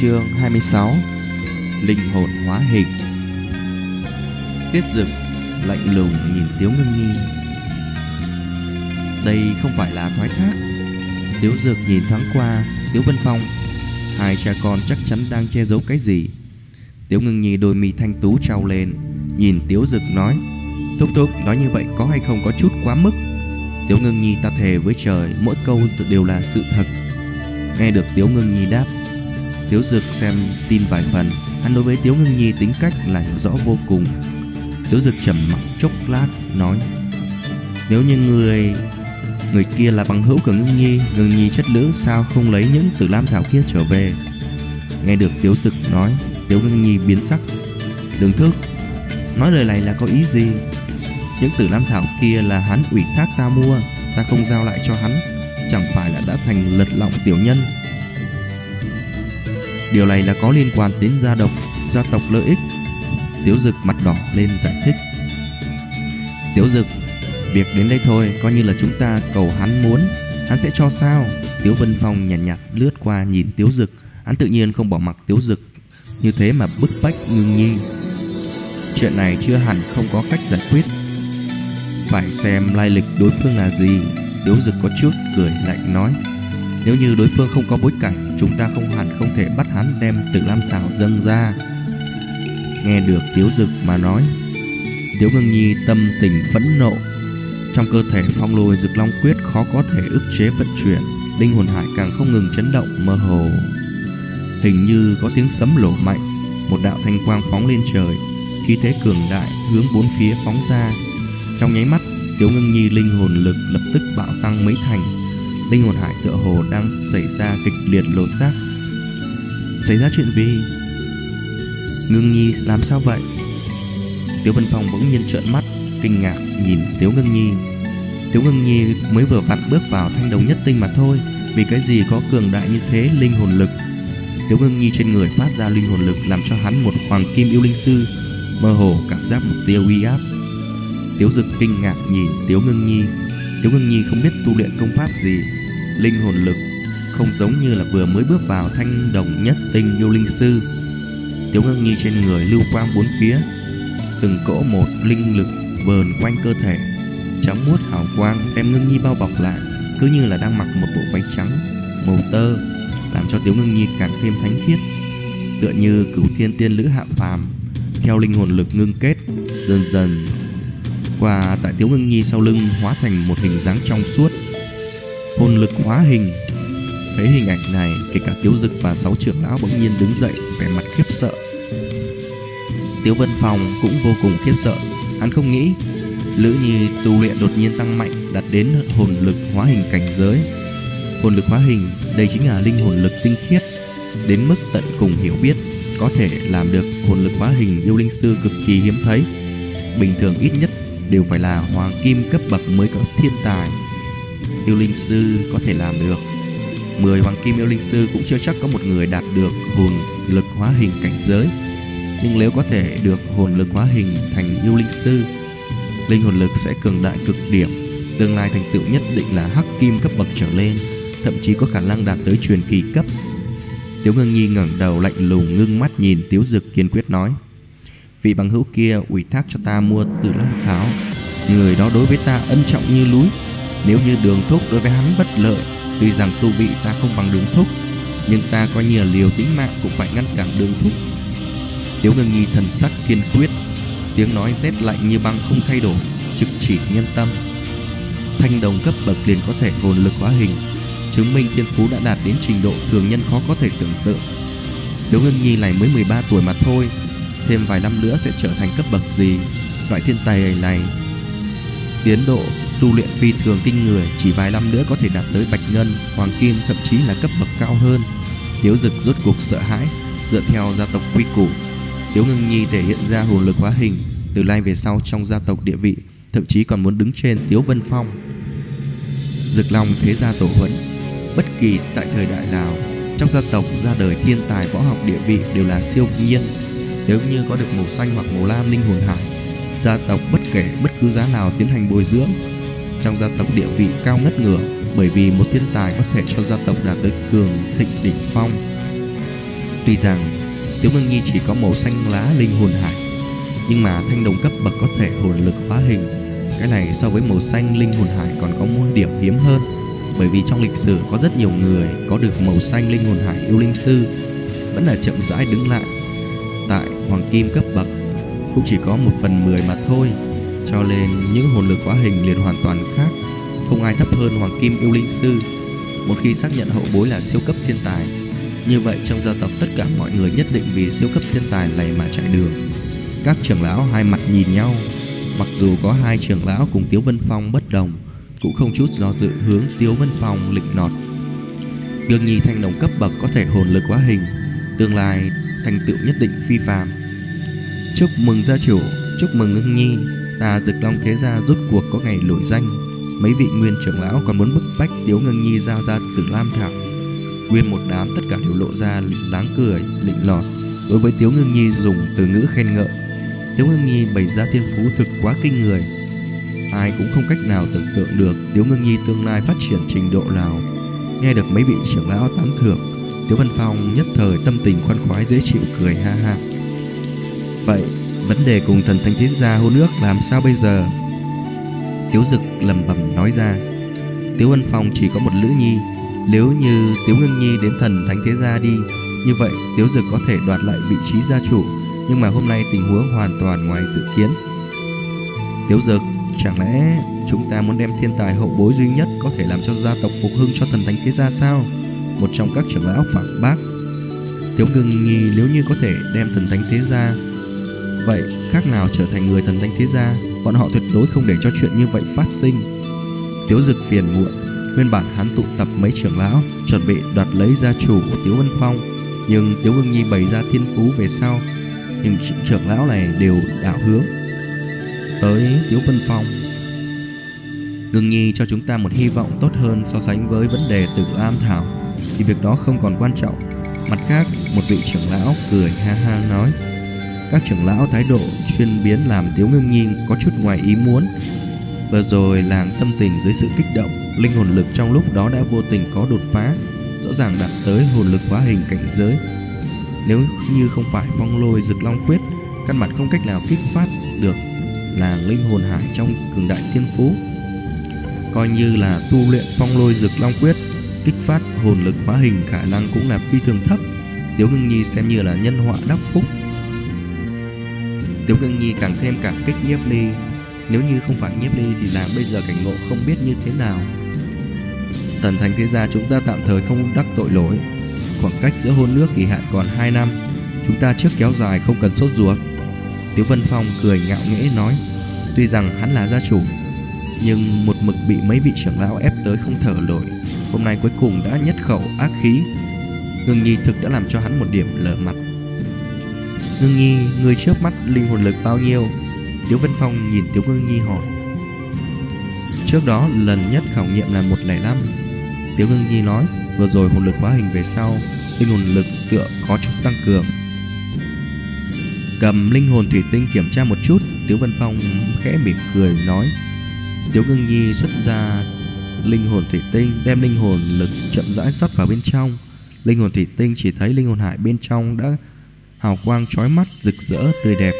Chương 26 Linh hồn hóa hình. Tiết dực lạnh lùng nhìn Tiếu Ngưng Nhi Đây không phải là thoái thác. Tiếu dực nhìn thoáng qua Tiếu Vân Phong. Hai cha con chắc chắn đang che giấu cái gì. Tiếu Ngưng Nhi đôi mi thanh tú trao lên, Nhìn Tiếu dực nói, Thúc thúc, nói như vậy có hay không có chút quá mức? Tiếu Ngưng Nhi ta thề với trời, Mỗi câu đều là sự thật. Nghe được Tiếu Ngưng Nhi đáp Tiếu Dực xem tin vài phần, Hắn đối với Tiếu Ngưng Nhi tính cách là hiểu rõ vô cùng. Tiếu Dực trầm mặc chốc lát, Nói, Nếu như người Người kia là bằng hữu của Ngưng Nhi Ngưng Nhi chất nữ, sao không lấy những tử lam thảo kia trở về? Nghe được Tiếu Dực nói, Tiếu Ngưng Nhi biến sắc. Đường thức Nói lời này là có ý gì? Những tử lam thảo kia là hắn ủy thác ta mua, Ta không giao lại cho hắn, Chẳng phải là đã thành lật lọng tiểu nhân? Điều này là có liên quan đến gia độc Gia tộc lợi ích. Tiếu Dực mặt đỏ lên giải thích. Tiếu Dực Việc đến đây thôi Coi như là chúng ta cầu hắn muốn. Hắn sẽ cho sao? Tiếu Vân Phong nhàn nhạt, nhạt lướt qua nhìn Tiếu Dực. Hắn tự nhiên không bỏ mặc Tiếu Dực. Như thế mà bức bách ngưng nhi. Chuyện này chưa hẳn không có cách giải quyết. Phải xem lai lịch đối phương là gì. Tiếu Dực có chút cười lạnh nói. Nếu như đối phương không có bối cảnh, Chúng ta không hẳn không thể bắt hắn đem tử lam thảo dâng ra. Nghe được Tiếu Dực mà nói, Tiếu Ngưng Nhi tâm tình phẫn nộ. Trong cơ thể phong lôi Dực Long Quyết khó có thể ức chế vận chuyển, Linh hồn hải càng không ngừng chấn động mơ hồ. Hình như có tiếng sấm lổ mạnh, Một đạo thanh quang phóng lên trời, Khí thế cường đại hướng bốn phía phóng ra. Trong nháy mắt, Tiếu Ngưng Nhi linh hồn lực lập tức bạo tăng mấy thành. Linh hồn hải tựa hồ đang xảy ra kịch liệt lột xác. Xảy ra chuyện gì? Ngưng Nhi, làm sao vậy? Tiếu Vân Phong bỗng nhiên trợn mắt, Kinh ngạc nhìn Tiếu Ngưng Nhi. Tiếu Ngưng Nhi mới vừa vặn bước vào thanh đồng nhất tinh mà thôi, Vì cái gì có cường đại như thế linh hồn lực? Tiếu Ngưng Nhi trên người phát ra linh hồn lực Làm cho hắn một hoàng kim yêu linh sư, Mơ hồ cảm giác một tia uy áp. Tiếu Dực kinh ngạc nhìn Tiếu Ngưng Nhi. Tiếu Ngưng Nhi không biết tu luyện công pháp gì Linh hồn lực, không giống như là vừa mới bước vào thanh đồng nhất tinh yêu linh sư. Tiếu Ngưng Nhi trên người lưu quang bốn phía, Từng cỗ một linh lực vờn quanh cơ thể, Trắng muốt hào quang đem Ngưng Nhi bao bọc lại, Cứ như là đang mặc một bộ váy trắng, Màu tơ, Làm cho Tiếu Ngưng Nhi càng thêm thánh khiết. Tựa như cửu thiên tiên lữ hạ phàm, Theo linh hồn lực ngưng kết, Dần dần qua tại Tiếu Ngưng Nhi sau lưng hóa thành một hình dáng trong suốt lực hóa hình. Thấy hình ảnh này, Kể cả Tiếu Dực và sáu trưởng lão bỗng nhiên đứng dậy, Vẻ mặt khiếp sợ. Tiếu Vân Phong cũng vô cùng khiếp sợ. Hắn không nghĩ, Lữ Nhi tu luyện đột nhiên tăng mạnh, Đạt đến hồn lực hóa hình cảnh giới. Hồn lực hóa hình, Đây chính là linh hồn lực tinh khiết, Đến mức tận cùng hiểu biết, Có thể làm được hồn lực hóa hình yêu linh sư cực kỳ hiếm thấy. Bình thường ít nhất đều phải là hoàng kim cấp bậc mới có thiên tài yêu linh sư có thể làm được. Mười hoàng kim yêu linh sư cũng chưa chắc có một người đạt được hồn lực hóa hình cảnh giới. Nhưng nếu có thể được hồn lực hóa hình thành yêu linh sư, linh hồn lực sẽ cường đại cực điểm. Tương lai thành tựu nhất định là hắc kim cấp bậc trở lên, thậm chí có khả năng đạt tới truyền kỳ cấp. Tiếu ngưng nhi ngẩng đầu lạnh lùng, ngưng mắt nhìn tiếu dực kiên quyết nói, Vị bằng hữu kia ủy thác cho ta mua từ Lan Tháo. Người đó đối với ta ân trọng như núi. Nếu như đường thúc đối với hắn bất lợi, Tuy rằng tu vị ta không bằng đường thúc Nhưng ta coi nhiều liều tính mạng cũng phải ngăn cản đường thúc Tiếu ngưng nhi thần sắc kiên quyết, Tiếng nói rét lạnh như băng không thay đổi, Trực chỉ nhân tâm. Thanh đồng cấp bậc liền có thể hồn lực hóa hình, Chứng minh thiên phú đã đạt đến trình độ thường nhân khó có thể tưởng tượng. Tiếu ngưng nhi này mới 13 tuổi mà thôi, thêm vài năm nữa sẽ trở thành cấp bậc gì? Loại thiên tài này, tiến độ tu luyện phi thường kinh người, chỉ vài năm nữa có thể đạt tới bạch ngân, hoàng kim, thậm chí là cấp bậc cao hơn. Tiếu dực rốt cuộc sợ hãi, dựa theo gia tộc quy củ. Tiếu ngưng nhi thể hiện ra hồn lực hóa hình, từ nay về sau trong gia tộc địa vị, thậm chí còn muốn đứng trên tiếu vân phong. Dực long thế gia tổ huấn, bất kỳ tại thời đại nào, trong gia tộc, ra đời thiên tài, võ học, địa vị đều là siêu nhiên. Nếu như có được màu xanh hoặc màu lam linh hồn hải, gia tộc bất kể bất cứ giá nào tiến hành bồi dưỡng trong gia tộc địa vị cao ngất ngửa, bởi vì một thiên tài có thể cho gia tộc đạt tới cường, thịnh, đỉnh phong. Tuy rằng Tiếu Ngưng Nhi chỉ có màu xanh lá linh hồn hải, Nhưng mà thanh đồng cấp bậc có thể hồn lực hóa hình. Cái này so với màu xanh linh hồn hải còn có một điểm hiếm hơn, Bởi vì trong lịch sử có rất nhiều người có được màu xanh linh hồn hải yêu linh sư, Vẫn là chậm rãi đứng lại. Tại hoàng kim cấp bậc, cũng chỉ có một phần mười mà thôi. Cho nên những hồn lực hóa hình liền hoàn toàn khác Không ai thấp hơn hoàng kim yêu linh sư Một khi xác nhận hậu bối là siêu cấp thiên tài như vậy trong gia tộc tất cả mọi người nhất định vì siêu cấp thiên tài này mà chạy đường. Các trưởng lão hai mặt nhìn nhau, mặc dù có hai trưởng lão cùng Tiếu Vân Phong bất đồng, cũng không chút do dự hướng Tiếu Vân Phong lịch nọt. Đương nhi thanh đồng cấp bậc có thể hồn lực hóa hình, tương lai thành tựu nhất định phi phàm. Chúc mừng gia chủ, chúc mừng ngưng nhi, ta Dực Long thế gia rút cuộc có ngày nổi danh. Mấy vị nguyên trưởng lão còn muốn bức bách Tiếu Ngưng Nhi giao ra Tử Lam Thảo. Nguyên một đám tất cả đều lộ ra láng cười, lịnh lọt Đối với Tiếu Ngưng Nhi dùng từ ngữ khen ngợi Tiếu Ngưng Nhi bày ra thiên phú thực quá kinh người. Ai cũng không cách nào tưởng tượng được Tiếu Ngưng Nhi tương lai phát triển trình độ nào. Nghe được mấy vị trưởng lão tán thưởng Tiếu Văn Phong nhất thời tâm tình khoan khoái dễ chịu cười ha ha. Vậy vấn đề cùng thần thanh thiên gia hôn nước làm sao bây giờ? Tiếu Dực lẩm bẩm nói ra, Tiếu Văn Phong chỉ có một lữ nhi, nếu như Tiếu Ngưng Nhi đến thần thánh thế gia đi, Như vậy Tiếu Dực có thể đoạt lại vị trí gia chủ, Nhưng mà hôm nay tình huống hoàn toàn ngoài dự kiến. Tiếu Dực, Chẳng lẽ chúng ta muốn đem thiên tài hậu bối duy nhất Có thể làm cho gia tộc phục hưng cho thần thánh thế gia sao? Một trong các trưởng lão phản bác. Tiếu Ngưng Nhi nếu như có thể đem thần thánh thế gia Vậy, khác nào trở thành người thần thánh thế gia, Bọn họ tuyệt đối không để cho chuyện như vậy phát sinh. Tiếu Dực phiền muộn, Nguyên bản hắn tụ tập mấy trưởng lão, Chuẩn bị đoạt lấy gia chủ của Tiếu Vân Phong, Nhưng Tiếu Ngưng Nhi bày ra thiên phú về sau, Nhưng trưởng lão này đều đảo hướng. Tới Tiếu Vân Phong, Ngưng Nhi cho chúng ta một hy vọng tốt hơn So sánh với vấn đề tử Lam Thảo, Thì việc đó không còn quan trọng. Mặt khác, một vị trưởng lão cười ha ha nói các trưởng lão thái độ chuyên biến làm Tiếu Ngưng Nhi có chút ngoài ý muốn. Vừa rồi làng tâm tình dưới sự kích động, Linh hồn lực trong lúc đó đã vô tình có đột phá, Rõ ràng đạt tới hồn lực hóa hình cảnh giới. Nếu như không phải phong lôi rực long quyết, Căn bản không cách nào kích phát được Là linh hồn hải trong cường đại thiên phú. Coi như là tu luyện phong lôi rực long quyết, Kích phát hồn lực hóa hình khả năng cũng là phi thường thấp. Tiếu Ngưng Nhi xem như là nhân họa đắc phúc. Tiếu Ngưng Nhi càng thêm cảm kích nhiếp ly. Nếu như không phải nhiếp ly thì nàng bây giờ cảnh ngộ không biết như thế nào. Tần thành thế gia chúng ta tạm thời không đắc tội lỗi. Khoảng cách giữa hôn nước kỳ hạn còn 2 năm, Chúng ta trước kéo dài không cần sốt ruột. Tiếu Vân Phong cười ngạo nghễ nói, Tuy rằng hắn là gia chủ, Nhưng một mực bị mấy vị trưởng lão ép tới không thở nổi. Hôm nay cuối cùng đã nhất khẩu ác khí. Ngưng Nhi thực đã làm cho hắn một điểm lở mặt. Ngưng Nhi, người trước mắt linh hồn lực bao nhiêu? Tiếu Vân Phong nhìn Tiếu Ngưng Nhi hỏi. Trước đó lần nhất khảo nghiệm là 105 Tiếu Ngưng Nhi nói Vừa rồi hồn lực hóa hình về sau Linh hồn lực tựa có chút tăng cường. Cầm linh hồn thủy tinh kiểm tra một chút Tiếu Vân Phong khẽ mỉm cười nói. Tiếu Ngưng Nhi xuất ra linh hồn thủy tinh Đem linh hồn lực chậm rãi rót vào bên trong. Linh hồn thủy tinh chỉ thấy linh hồn hải bên trong đã hào quang chói mắt rực rỡ tươi đẹp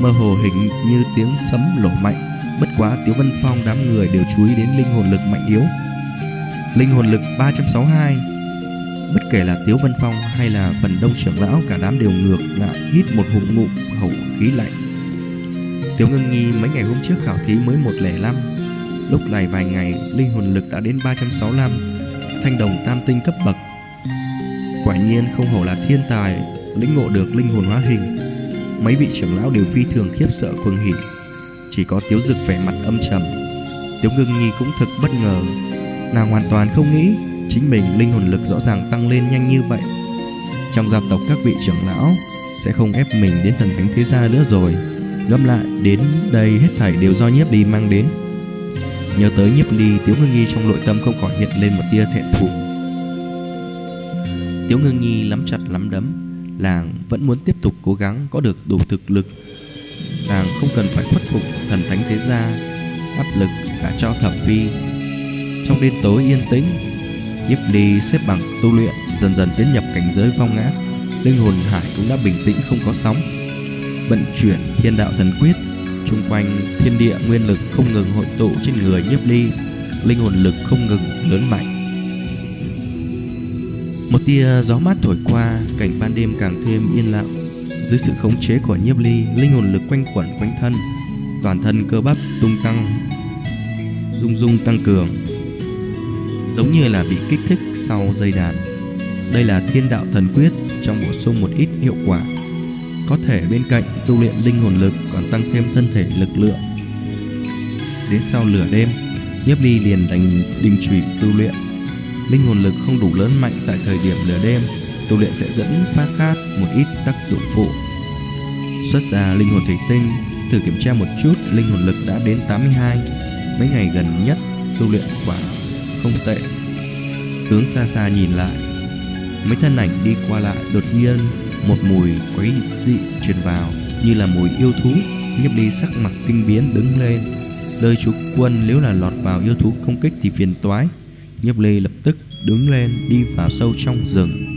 mơ hồ hình như tiếng sấm lổ mạnh. Bất quá Tiếu Vân Phong đám người đều chú ý đến linh hồn lực mạnh yếu. Linh hồn lực 362. Bất kể là Tiếu Vân Phong hay là phần đông trưởng lão cả đám đều ngược lại hít một hụt ngụm khẩu khí lạnh. Tiếu Ngưng Nhi mấy ngày hôm trước khảo thí mới 105. Lúc này vài ngày, linh hồn lực đã đến 365, thanh đồng tam tinh cấp bậc. Quả nhiên không hổ là thiên tài, lĩnh ngộ được linh hồn hóa hình. Mấy vị trưởng lão đều phi thường khiếp sợ cuồng hỉ. Chỉ có Tiếu Dực vẻ mặt âm trầm. Tiếu Ngưng Nhi cũng thực bất ngờ. Nàng hoàn toàn không nghĩ Chính mình linh hồn lực rõ ràng tăng lên nhanh như vậy. Trong gia tộc các vị trưởng lão Sẽ không ép mình đến thần thánh thế gia nữa rồi. Ngẫm lại, đến đây hết thảy đều do nhiếp ly mang đến. Nhớ tới nhiếp ly, Tiếu Ngưng Nhi trong nội tâm không khỏi hiện lên một tia thẹn thùng. Tiếu Ngưng Nhi lắm chặt lắm đấm làng vẫn muốn tiếp tục cố gắng có được đủ thực lực. Nàng không cần phải khuất phục thần thánh thế gia, áp lực cả cho thẩm vi. Trong đêm tối yên tĩnh, Nhiếp Ly xếp bằng tu luyện, dần dần tiến nhập cảnh giới phong ngã. linh hồn hải cũng đã bình tĩnh không có sóng. Vận chuyển thiên đạo thần quyết, chung quanh thiên địa nguyên lực không ngừng hội tụ trên người nhiếp ly, linh hồn lực không ngừng lớn mạnh. Một tia gió mát thổi qua, cảnh ban đêm càng thêm yên lặng. Dưới sự khống chế của nhiếp ly, linh hồn lực quanh quẩn quanh thân, toàn thân cơ bắp tung tăng, rung rung tăng cường, giống như là bị kích thích sau dây đàn. Đây là thiên đạo thần quyết trong bổ sung một ít hiệu quả. Có thể bên cạnh tu luyện linh hồn lực còn tăng thêm thân thể lực lượng. Đến sau lửa đêm, Nhiếp Ly liền đành đình chỉ tu luyện. Linh hồn lực không đủ lớn mạnh tại thời điểm nửa đêm, tu luyện sẽ dẫn phát khát một ít tác dụng phụ. Xuất ra linh hồn thủy tinh, thử kiểm tra một chút, linh hồn lực đã đến 82. Mấy ngày gần nhất tu luyện quả không tệ. Hướng xa xa nhìn lại, mấy thân ảnh đi qua lại đột nhiên một mùi quấy dị truyền vào như là mùi yêu thú. Nhiếp đi sắc mặt kinh biến đứng lên, lời chú quân nếu là lọt vào yêu thú công kích thì phiền toái. Nhiếp Ly lập tức đứng lên đi vào sâu trong rừng.